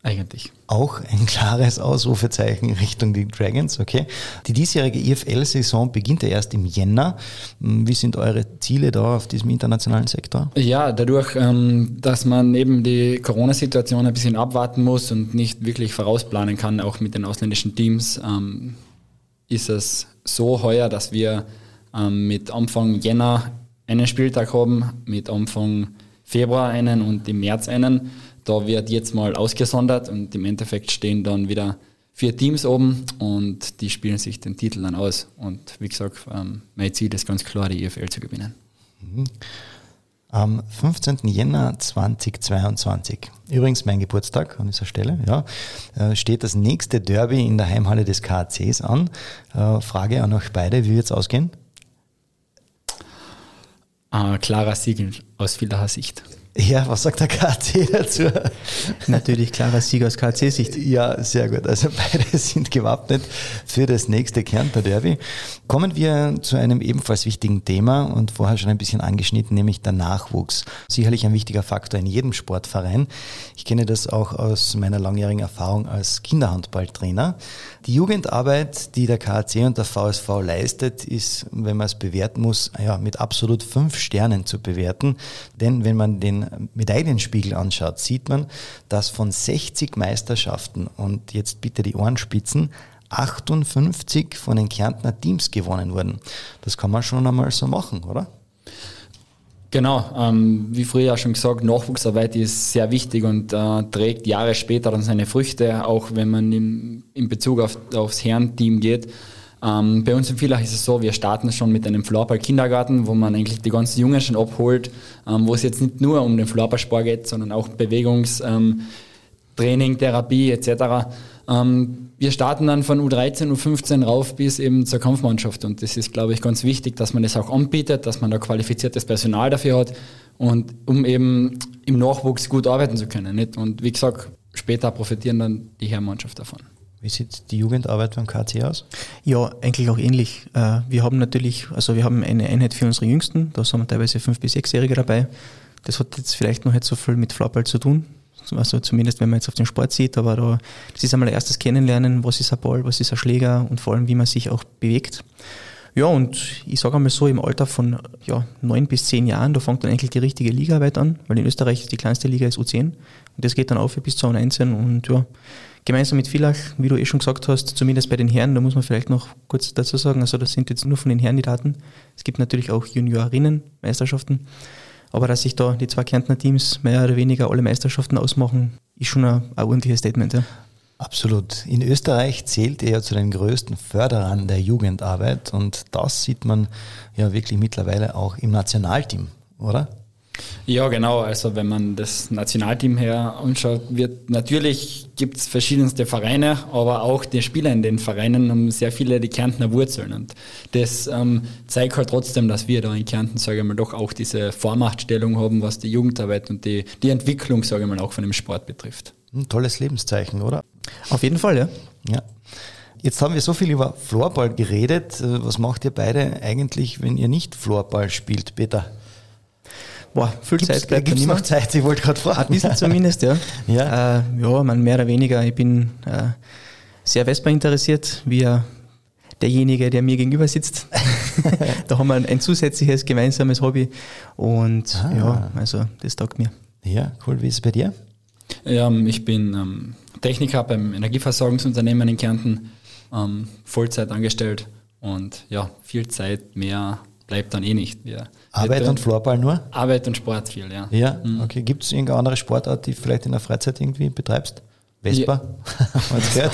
Eigentlich. Auch ein klares Ausrufezeichen Richtung die Dragons, okay. Die diesjährige IFL-Saison beginnt ja erst im Jänner. Wie sind eure Ziele da auf diesem internationalen Sektor? Ja, dadurch, ähm, dass man eben die Corona-Situation ein bisschen abwarten muss und nicht wirklich vorausplanen kann, auch mit den ausländischen Teams, ähm, ist es so heuer, dass wir ähm, mit Anfang Jänner einen Spieltag haben, mit Anfang Februar einen und im März einen. Da wird jetzt mal ausgesondert und im Endeffekt stehen dann wieder vier Teams oben und die spielen sich den Titel dann aus. Und wie gesagt, ähm, mein Ziel ist ganz klar, die EFL zu gewinnen. Am 15. Jänner 2022, übrigens mein Geburtstag an dieser Stelle, ja, äh, steht das nächste Derby in der Heimhalle des KACs an. Äh, Frage an euch beide, wie wird es ausgehen? Äh, klarer Sieg aus vielerlei Sicht. Ja, was sagt der KC dazu? Natürlich klarer Sieg aus KC-Sicht. Ja, sehr gut. Also beide sind gewappnet für das nächste Kärntner Derby. Kommen wir zu einem ebenfalls wichtigen Thema und vorher schon ein bisschen angeschnitten, nämlich der Nachwuchs. Sicherlich ein wichtiger Faktor in jedem Sportverein. Ich kenne das auch aus meiner langjährigen Erfahrung als Kinderhandballtrainer. Die Jugendarbeit, die der KAC und der VSV leistet, ist, wenn man es bewerten muss, ja, mit absolut fünf Sternen zu bewerten. Denn wenn man den Medaillenspiegel anschaut, sieht man, dass von 60 Meisterschaften und jetzt bitte die Ohrenspitzen 58 von den Kärntner Teams gewonnen wurden. Das kann man schon einmal so machen, oder? Genau, ähm, wie früher schon gesagt, Nachwuchsarbeit ist sehr wichtig und äh, trägt Jahre später dann seine Früchte, auch wenn man im, in Bezug auf, aufs Herrenteam geht. Ähm, bei uns in Villach ist es so, wir starten schon mit einem Floorball-Kindergarten, wo man eigentlich die ganzen Jungen schon abholt, ähm, wo es jetzt nicht nur um den Floorballsport geht, sondern auch Bewegungstraining, ähm, Therapie etc. Ähm, wir starten dann von U13, U15 rauf bis eben zur Kampfmannschaft und das ist, glaube ich, ganz wichtig, dass man das auch anbietet, dass man da qualifiziertes Personal dafür hat und um eben im Nachwuchs gut arbeiten zu können. Nicht? Und wie gesagt, später profitieren dann die Herrenmannschaft davon. Wie sieht die Jugendarbeit beim KC aus? Ja, eigentlich auch ähnlich. Äh, wir haben natürlich, also wir haben eine Einheit für unsere Jüngsten, da sind wir teilweise fünf bis sechsjährige dabei. Das hat jetzt vielleicht noch nicht so viel mit Floorball zu tun, also zumindest wenn man jetzt auf den Sport sieht, aber da, das ist einmal ein erstes Kennenlernen, was ist ein Ball, was ist ein Schläger und vor allem, wie man sich auch bewegt. Ja, und ich sage einmal so, im Alter von ja, neun bis zehn Jahren, da fängt dann eigentlich die richtige Ligaarbeit an, weil in Österreich die kleinste Liga ist U10 und das geht dann auf bis zu U19 und ja, gemeinsam mit Villach, wie du eh schon gesagt hast, zumindest bei den Herren, da muss man vielleicht noch kurz dazu sagen, also das sind jetzt nur von den Herren die Daten. Es gibt natürlich auch Juniorinnen-Meisterschaften. Aber dass sich da die zwei Kärntner Teams mehr oder weniger alle Meisterschaften ausmachen, ist schon ein, ein ordentliches Statement. Ja. Absolut. In Österreich zählt er ja zu den größten Förderern der Jugendarbeit und das sieht man ja wirklich mittlerweile auch im Nationalteam, oder? Ja, genau. Also wenn man das Nationalteam her anschaut, wird natürlich gibt es verschiedenste Vereine, aber auch die Spieler in den Vereinen haben sehr viele die Kärntner Wurzeln. Und das ähm, zeigt halt trotzdem, dass wir da in Kärnten, sage ich mal, doch auch diese Vormachtstellung haben, was die Jugendarbeit und die, die Entwicklung, sage ich mal, auch von dem Sport betrifft. Ein tolles Lebenszeichen, oder? Auf jeden Fall, ja. Ja. Jetzt haben wir so viel über Floorball geredet. Was macht ihr beide eigentlich, wenn ihr nicht Floorball spielt, Peter? Boah, viel gibt's, Zeit bleibt gibt's noch Zeit, ich wollte gerade fragen. Ein bisschen zumindest, ja. ja, äh, ja man mehr oder weniger. Ich bin äh, sehr Vespa interessiert, wie derjenige, der mir gegenüber sitzt. da haben wir ein, ein, zusätzliches gemeinsames Hobby und ah. ja, also das taugt mir. Ja, cool. Wie ist es bei dir? Ja, ähm, ich bin ähm, Techniker beim Energieversorgungsunternehmen in Kärnten, ähm, Vollzeit angestellt und ja, viel Zeit mehr bleibt dann eh nicht. Wir Arbeit und Floorball nur? Arbeit und Sport viel, ja. Ja, mhm. okay. Gibt es irgendeine andere Sportart, die du vielleicht in der Freizeit irgendwie betreibst? Vespa? Ja.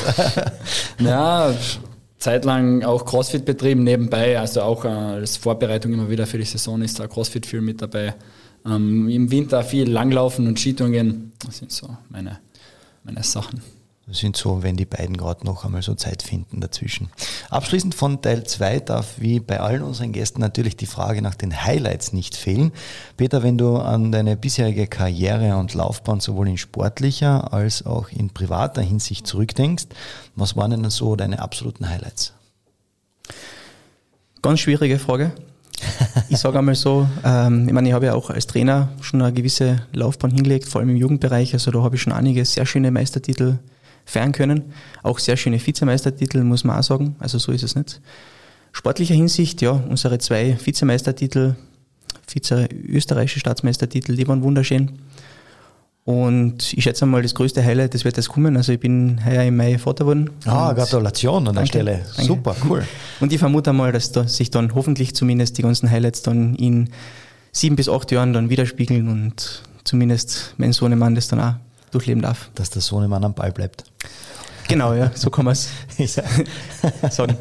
ja, zeitlang auch Crossfit betrieben nebenbei, also auch äh, als Vorbereitung immer wieder für die Saison ist da Crossfit viel mit dabei. Ähm, Im Winter viel Langlaufen und Skitouren, das sind so meine, meine Sachen. Sind so, wenn die beiden gerade noch einmal so Zeit finden dazwischen. Abschließend von Teil 2 darf wie bei allen unseren Gästen natürlich die Frage nach den Highlights nicht fehlen. Peter, wenn du an deine bisherige Karriere und Laufbahn sowohl in sportlicher als auch in privater Hinsicht zurückdenkst, was waren denn so deine absoluten Highlights? Ganz schwierige Frage. Ich sage einmal so, ähm, ich meine, ich habe ja auch als Trainer schon eine gewisse Laufbahn hingelegt, vor allem im Jugendbereich. Also da habe ich schon einige sehr schöne Meistertitel feiern können. Auch sehr schöne Vizemeistertitel, muss man auch sagen. Also so ist es nicht. Sportlicher Hinsicht, ja, unsere zwei Vizemeistertitel, Vize österreichische Staatsmeistertitel, die waren wunderschön. Und ich schätze mal, das größte Highlight, das wird jetzt kommen. Also ich bin heuer im Mai Vater geworden. Ah, Gratulation an der Stelle. Danke. Super, cool. Und ich vermute mal, dass da sich dann hoffentlich zumindest die ganzen Highlights dann in sieben bis acht Jahren dann widerspiegeln und zumindest mein Sohnemann das dann auch durchleben darf. Dass der Sohnemann am Ball bleibt. Genau, ja, so kann man es sagen.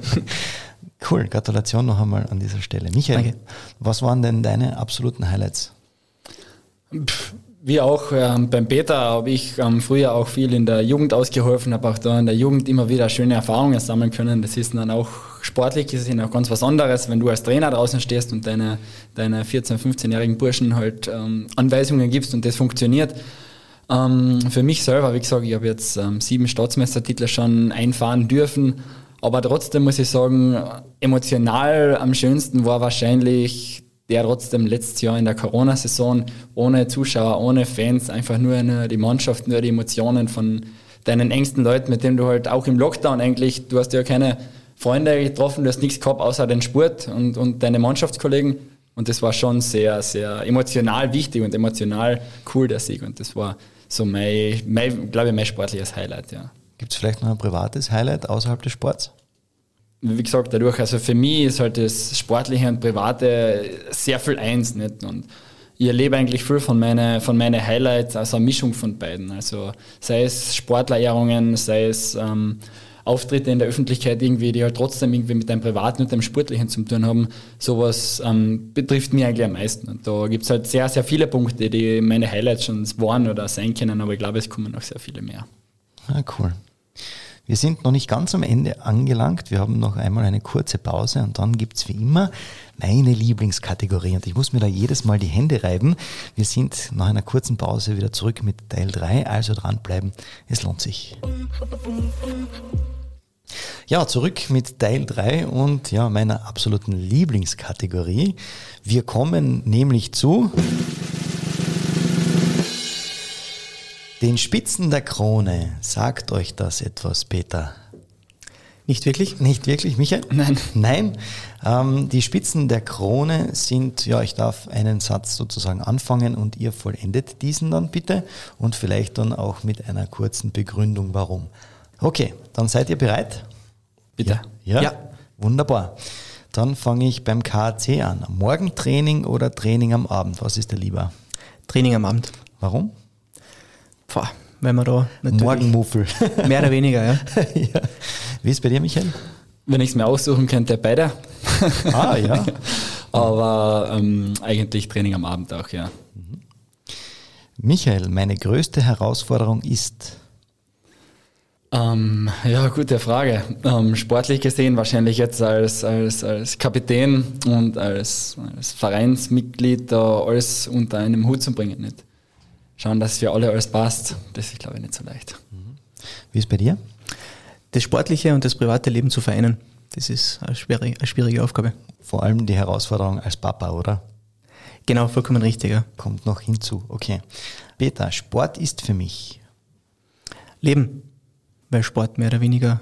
Cool, Gratulation noch einmal an dieser Stelle. Michael, Danke. was waren denn deine absoluten Highlights? Wie auch ähm, beim Peter habe ich ähm, früher auch viel in der Jugend ausgeholfen, habe auch da in der Jugend immer wieder schöne Erfahrungen sammeln können. Das ist dann auch sportlich ist es auch ganz was anderes, wenn du als Trainer draußen stehst und deine, deine 14-, 15-jährigen Burschen halt ähm, Anweisungen gibst und das funktioniert. Ähm, für mich selber, wie gesagt, ich habe jetzt ähm, sieben Staatsmeistertitel schon einfahren dürfen, aber trotzdem muss ich sagen, emotional am schönsten war wahrscheinlich der trotzdem letztes Jahr in der Corona-Saison ohne Zuschauer, ohne Fans, einfach nur, nur die Mannschaft, nur die Emotionen von deinen engsten Leuten, mit denen du halt auch im Lockdown eigentlich, du hast ja keine Freunde getroffen, du hast nichts gehabt außer den Sport und, und deine Mannschaftskollegen. Und das war schon sehr, sehr emotional wichtig und emotional cool, der Sieg. Und das war so mein, mein glaube ich, mein sportliches Highlight, ja. Gibt es vielleicht noch ein privates Highlight außerhalb des Sports? Wie gesagt, dadurch, also für mich ist halt das Sportliche und Private sehr viel eins, nicht? Und ich erlebe eigentlich viel von meinen von meine Highlights, also eine Mischung von beiden. Also sei es Sportlerehrungen, sei es ähm, Auftritte in der Öffentlichkeit irgendwie, die halt trotzdem irgendwie mit deinem Privaten und deinem Sportlichen zu tun haben, sowas ähm, betrifft mich eigentlich am meisten. Und da gibt es halt sehr, sehr viele Punkte, die meine Highlights schon waren oder sein können, aber ich glaube, es kommen noch sehr viele mehr. Ah, cool. Wir sind noch nicht ganz am Ende angelangt. Wir haben noch einmal eine kurze Pause und dann gibt es wie immer meine Lieblingskategorie. Und ich muss mir da jedes Mal die Hände reiben. Wir sind nach einer kurzen Pause wieder zurück mit Teil 3, also dranbleiben. Es lohnt sich. Ja, zurück mit Teil 3 und ja, meiner absoluten Lieblingskategorie. Wir kommen nämlich zu den Spitzen der Krone. Sagt euch das etwas, Peter? Nicht wirklich? Nicht wirklich, Michael? Nein. Nein. Ähm, die Spitzen der Krone sind, ja, ich darf einen Satz sozusagen anfangen und ihr vollendet diesen dann bitte und vielleicht dann auch mit einer kurzen Begründung, warum. Okay, dann seid ihr bereit? Bitte. Ja? Ja. Wunderbar. Dann fange ich beim KAC an. Morgentraining oder Training am Abend? Was ist dir lieber? Training am Abend. Warum? Boah, weil man da natürlich Morgenmuffel. mehr oder weniger, ja. ja. Wie ist bei dir, Michael? Wenn ich es mir aussuchen könnte, beide. Ah, ja. Aber ähm, eigentlich Training am Abend auch, ja. Michael, meine größte Herausforderung ist. Ähm, ja, gute Frage. Ähm, sportlich gesehen wahrscheinlich jetzt als, als, als Kapitän und als, als Vereinsmitglied da alles unter einem Hut zu bringen. Nicht? Schauen, dass für alle alles passt, das ist, glaube ich, nicht so leicht. Wie ist bei dir? Das sportliche und das private Leben zu vereinen, das ist eine schwierige, eine schwierige Aufgabe. Vor allem die Herausforderung als Papa, oder? Genau, vollkommen richtig, ja. Kommt noch hinzu. Okay. Peter, Sport ist für mich. Leben, weil Sport mehr oder weniger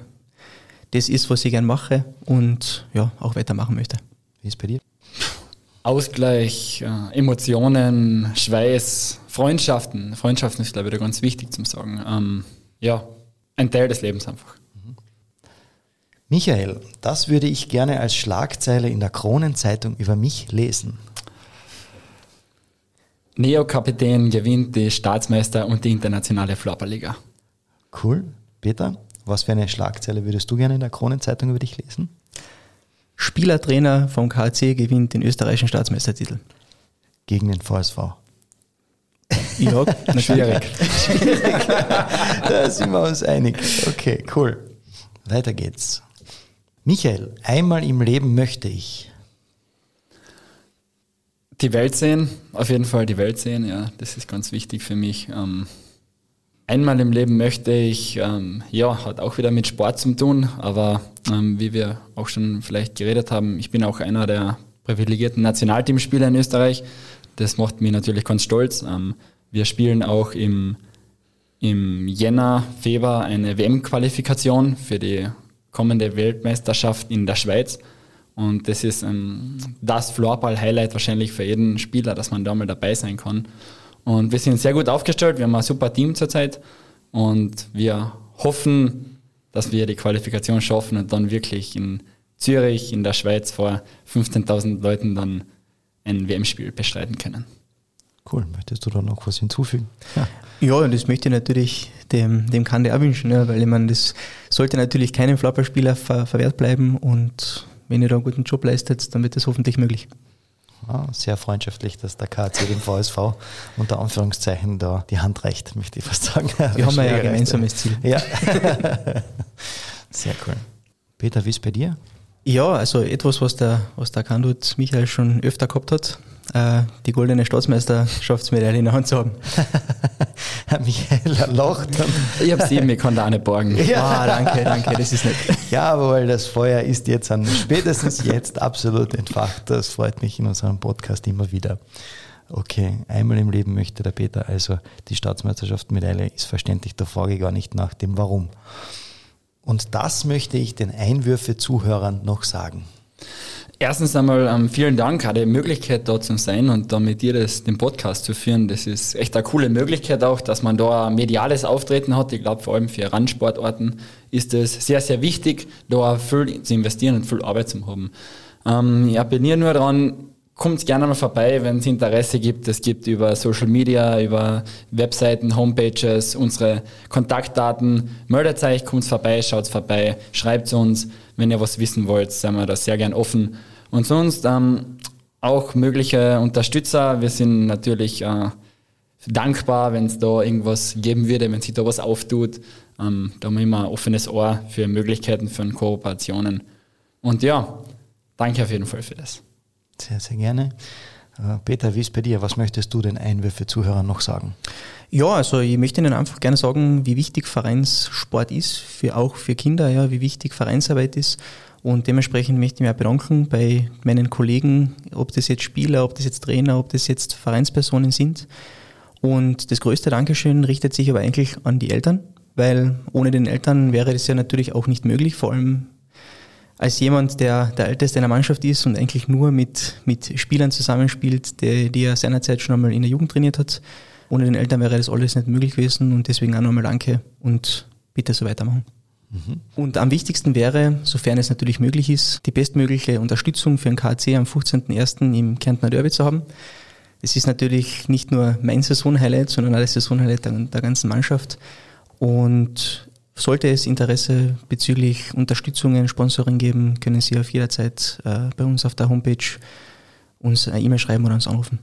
das ist, was ich gern mache und ja, auch weitermachen möchte. Wie ist bei dir? Ausgleich, äh, Emotionen, Schweiß, Freundschaften. Freundschaften ist, glaube ich, da ganz wichtig zum Sagen. Ähm, ja, ein Teil des Lebens einfach. Michael, das würde ich gerne als Schlagzeile in der Kronenzeitung über mich lesen. Neokapitän gewinnt die Staatsmeister und die internationale Flopperliga. Cool. Peter, was für eine Schlagzeile würdest du gerne in der Kronenzeitung über dich lesen? Spielertrainer vom KC gewinnt den österreichischen Staatsmeistertitel. Gegen den VSV. Ja, Schwierig. Da sind wir uns einig. Okay, cool. Weiter geht's. Michael, einmal im Leben möchte ich. Die Welt sehen, auf jeden Fall die Welt sehen, ja, das ist ganz wichtig für mich. Ähm, einmal im Leben möchte ich, ähm, ja, hat auch wieder mit Sport zu tun, aber ähm, wie wir auch schon vielleicht geredet haben, ich bin auch einer der privilegierten Nationalteamspieler in Österreich. Das macht mich natürlich ganz stolz. Ähm, wir spielen auch im, im Jänner, Februar eine WM-Qualifikation für die kommende Weltmeisterschaft in der Schweiz. Und das ist ähm, das Floorball-Highlight wahrscheinlich für jeden Spieler, dass man da mal dabei sein kann. Und wir sind sehr gut aufgestellt, wir haben ein super Team zurzeit und wir hoffen, dass wir die Qualifikation schaffen und dann wirklich in Zürich, in der Schweiz vor 15.000 Leuten dann ein WM-Spiel bestreiten können. Cool. Möchtest du da noch was hinzufügen? Ja. Ja, und das möchte ich natürlich dem, dem Kande auch wünschen, ja, weil ich meine, das sollte natürlich keinem Flopperspieler ver, verwehrt bleiben und wenn ihr da einen guten Job leistet, dann wird das hoffentlich möglich. Ah, sehr freundschaftlich, dass der KC dem VSV unter Anführungszeichen da die Hand reicht, möchte ich fast sagen. Wir haben ja ein gemeinsames Ziel. Ja. sehr cool. Peter, wie ist bei dir? Ja, also etwas, was der, was der Kandut Michael schon öfter gehabt hat, äh, die goldene Staatsmeisterschaftsmedaille in der Hand zu haben. Michael lacht. Ich habe sieben, ich kann da eine borgen. Ja. Ah, danke, danke, das ist nett. Jawohl, das Feuer ist jetzt an, spätestens jetzt absolut entfacht. Das freut mich in unserem Podcast immer wieder. Okay, einmal im Leben möchte der Peter also die Staatsmeisterschaftsmedaille, ist verständlich, da frage ich gar nicht nach dem Warum. Und das möchte ich den Einwürfe-Zuhörern noch sagen. Erstens einmal ähm, vielen Dank, auch die Möglichkeit da zu sein und da mit dir das, den Podcast zu führen. Das ist echt eine coole Möglichkeit auch, dass man da ein mediales Auftreten hat. Ich glaube, vor allem für Randsportarten ist es sehr, sehr wichtig, da viel zu investieren und viel Arbeit zu haben. Ähm, ich appelliere nur daran, kommt gerne mal vorbei, wenn es Interesse gibt. Es gibt über Social Media, über Webseiten, Homepages, unsere Kontaktdaten. Meldet euch, kommt vorbei, schaut vorbei, schreibt uns. Wenn ihr was wissen wollt, sind wir da sehr gern offen. Und sonst ähm, auch mögliche Unterstützer. Wir sind natürlich äh, dankbar, wenn es da irgendwas geben würde, wenn sich da was auftut. Ähm, da haben wir immer ein offenes Ohr für Möglichkeiten, für Kooperationen. Und ja, danke auf jeden Fall für das. Sehr, sehr gerne. Äh, Peter, wie ist bei dir? Was möchtest du den Einwürfe-Zuhörern noch sagen? Ja, also ich möchte Ihnen einfach gerne sagen, wie wichtig Vereinssport ist, für, auch für Kinder, ja, wie wichtig Vereinsarbeit ist. Und dementsprechend möchte ich mich auch bedanken bei meinen Kollegen, ob das jetzt Spieler, ob das jetzt Trainer, ob das jetzt Vereinspersonen sind. Und das größte Dankeschön richtet sich aber eigentlich an die Eltern, weil ohne den Eltern wäre das ja natürlich auch nicht möglich, vor allem als jemand, der der Älteste einer Mannschaft ist und eigentlich nur mit, mit Spielern zusammenspielt, die, die er seinerzeit schon einmal in der Jugend trainiert hat. Ohne den Eltern wäre das alles nicht möglich gewesen und deswegen auch nochmal danke und bitte so weitermachen. Mhm. Und am wichtigsten wäre, sofern es natürlich möglich ist, die bestmögliche Unterstützung für den KC am 15.01. im Kärntner Derby zu haben. Das ist natürlich nicht nur mein Saisonhighlight, sondern auch das Saisonhighlight der, der ganzen Mannschaft. Und sollte es Interesse bezüglich Unterstützungen, Sponsoring geben, können Sie auf jederzeit äh, bei uns auf der Homepage uns eine E-Mail schreiben oder uns anrufen.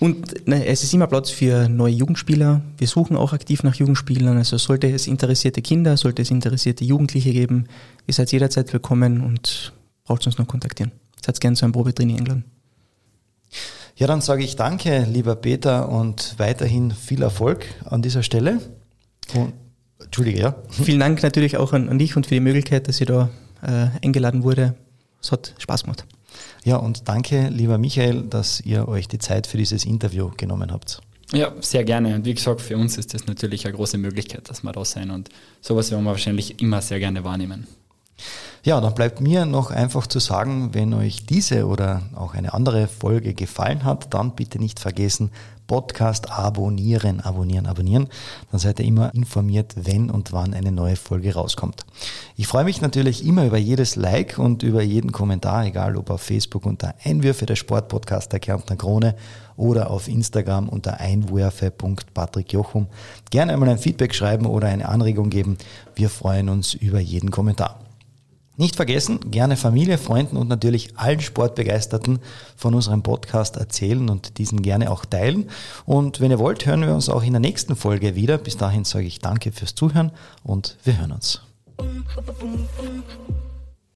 Und ne, es ist immer Platz für neue Jugendspieler. Wir suchen auch aktiv nach Jugendspielern. Also sollte es interessierte Kinder, sollte es interessierte Jugendliche geben, ihr seid jederzeit willkommen und braucht uns noch kontaktieren. Seid gerne zu einem Probetraining eingeladen. Ja, dann sage ich danke, lieber Peter, und weiterhin viel Erfolg an dieser Stelle. Und Entschuldige, ja. Vielen Dank natürlich auch an, an dich und für die Möglichkeit, dass ich da äh, eingeladen wurde. Es hat Spaß gemacht. Ja, und danke, lieber Michael, dass ihr euch die Zeit für dieses Interview genommen habt. Ja, sehr gerne. Und wie gesagt, für uns ist das natürlich eine große Möglichkeit, dass wir da sein und sowas werden wir wahrscheinlich immer sehr gerne wahrnehmen. Ja, dann bleibt mir noch einfach zu sagen, wenn euch diese oder auch eine andere Folge gefallen hat, dann bitte nicht vergessen, Podcast abonnieren, abonnieren, abonnieren. Dann seid ihr immer informiert, wenn und wann eine neue Folge rauskommt. Ich freue mich natürlich immer über jedes Like und über jeden Kommentar, egal ob auf Facebook unter Einwürfe der Sportpodcast der Kärntner Krone oder auf Instagram unter einwürfe.patrickjochum. Gerne einmal ein Feedback schreiben oder eine Anregung geben. Wir freuen uns über jeden Kommentar. Nicht vergessen, gerne Familie, Freunden und natürlich allen Sportbegeisterten von unserem Podcast erzählen und diesen gerne auch teilen. Und wenn ihr wollt, hören wir uns auch in der nächsten Folge wieder. Bis dahin sage ich danke fürs Zuhören und wir hören uns.